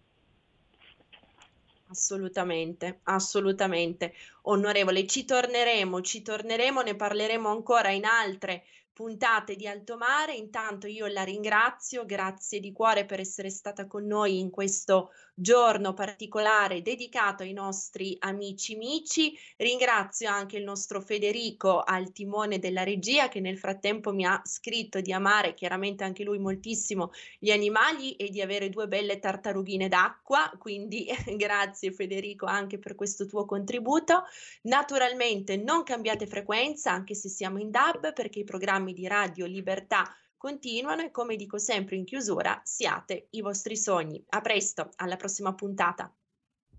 Assolutamente, assolutamente. Onorevole, ci torneremo, ci torneremo, ne parleremo ancora in altre puntate di Alto Mare. Intanto io la ringrazio, grazie di cuore per essere stata con noi in questo giorno particolare dedicato ai nostri amici mici. Ringrazio anche il nostro Federico al timone della regia che nel frattempo mi ha scritto di amare chiaramente anche lui moltissimo gli animali e di avere due belle tartarughine d'acqua, quindi grazie Federico anche per questo tuo contributo. Naturalmente non cambiate frequenza anche se siamo in DAB perché i programmi di Radio Libertà continuano e come dico sempre in chiusura, siate i vostri sogni. A presto, alla prossima puntata.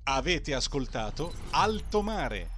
Avete ascoltato Alto Mare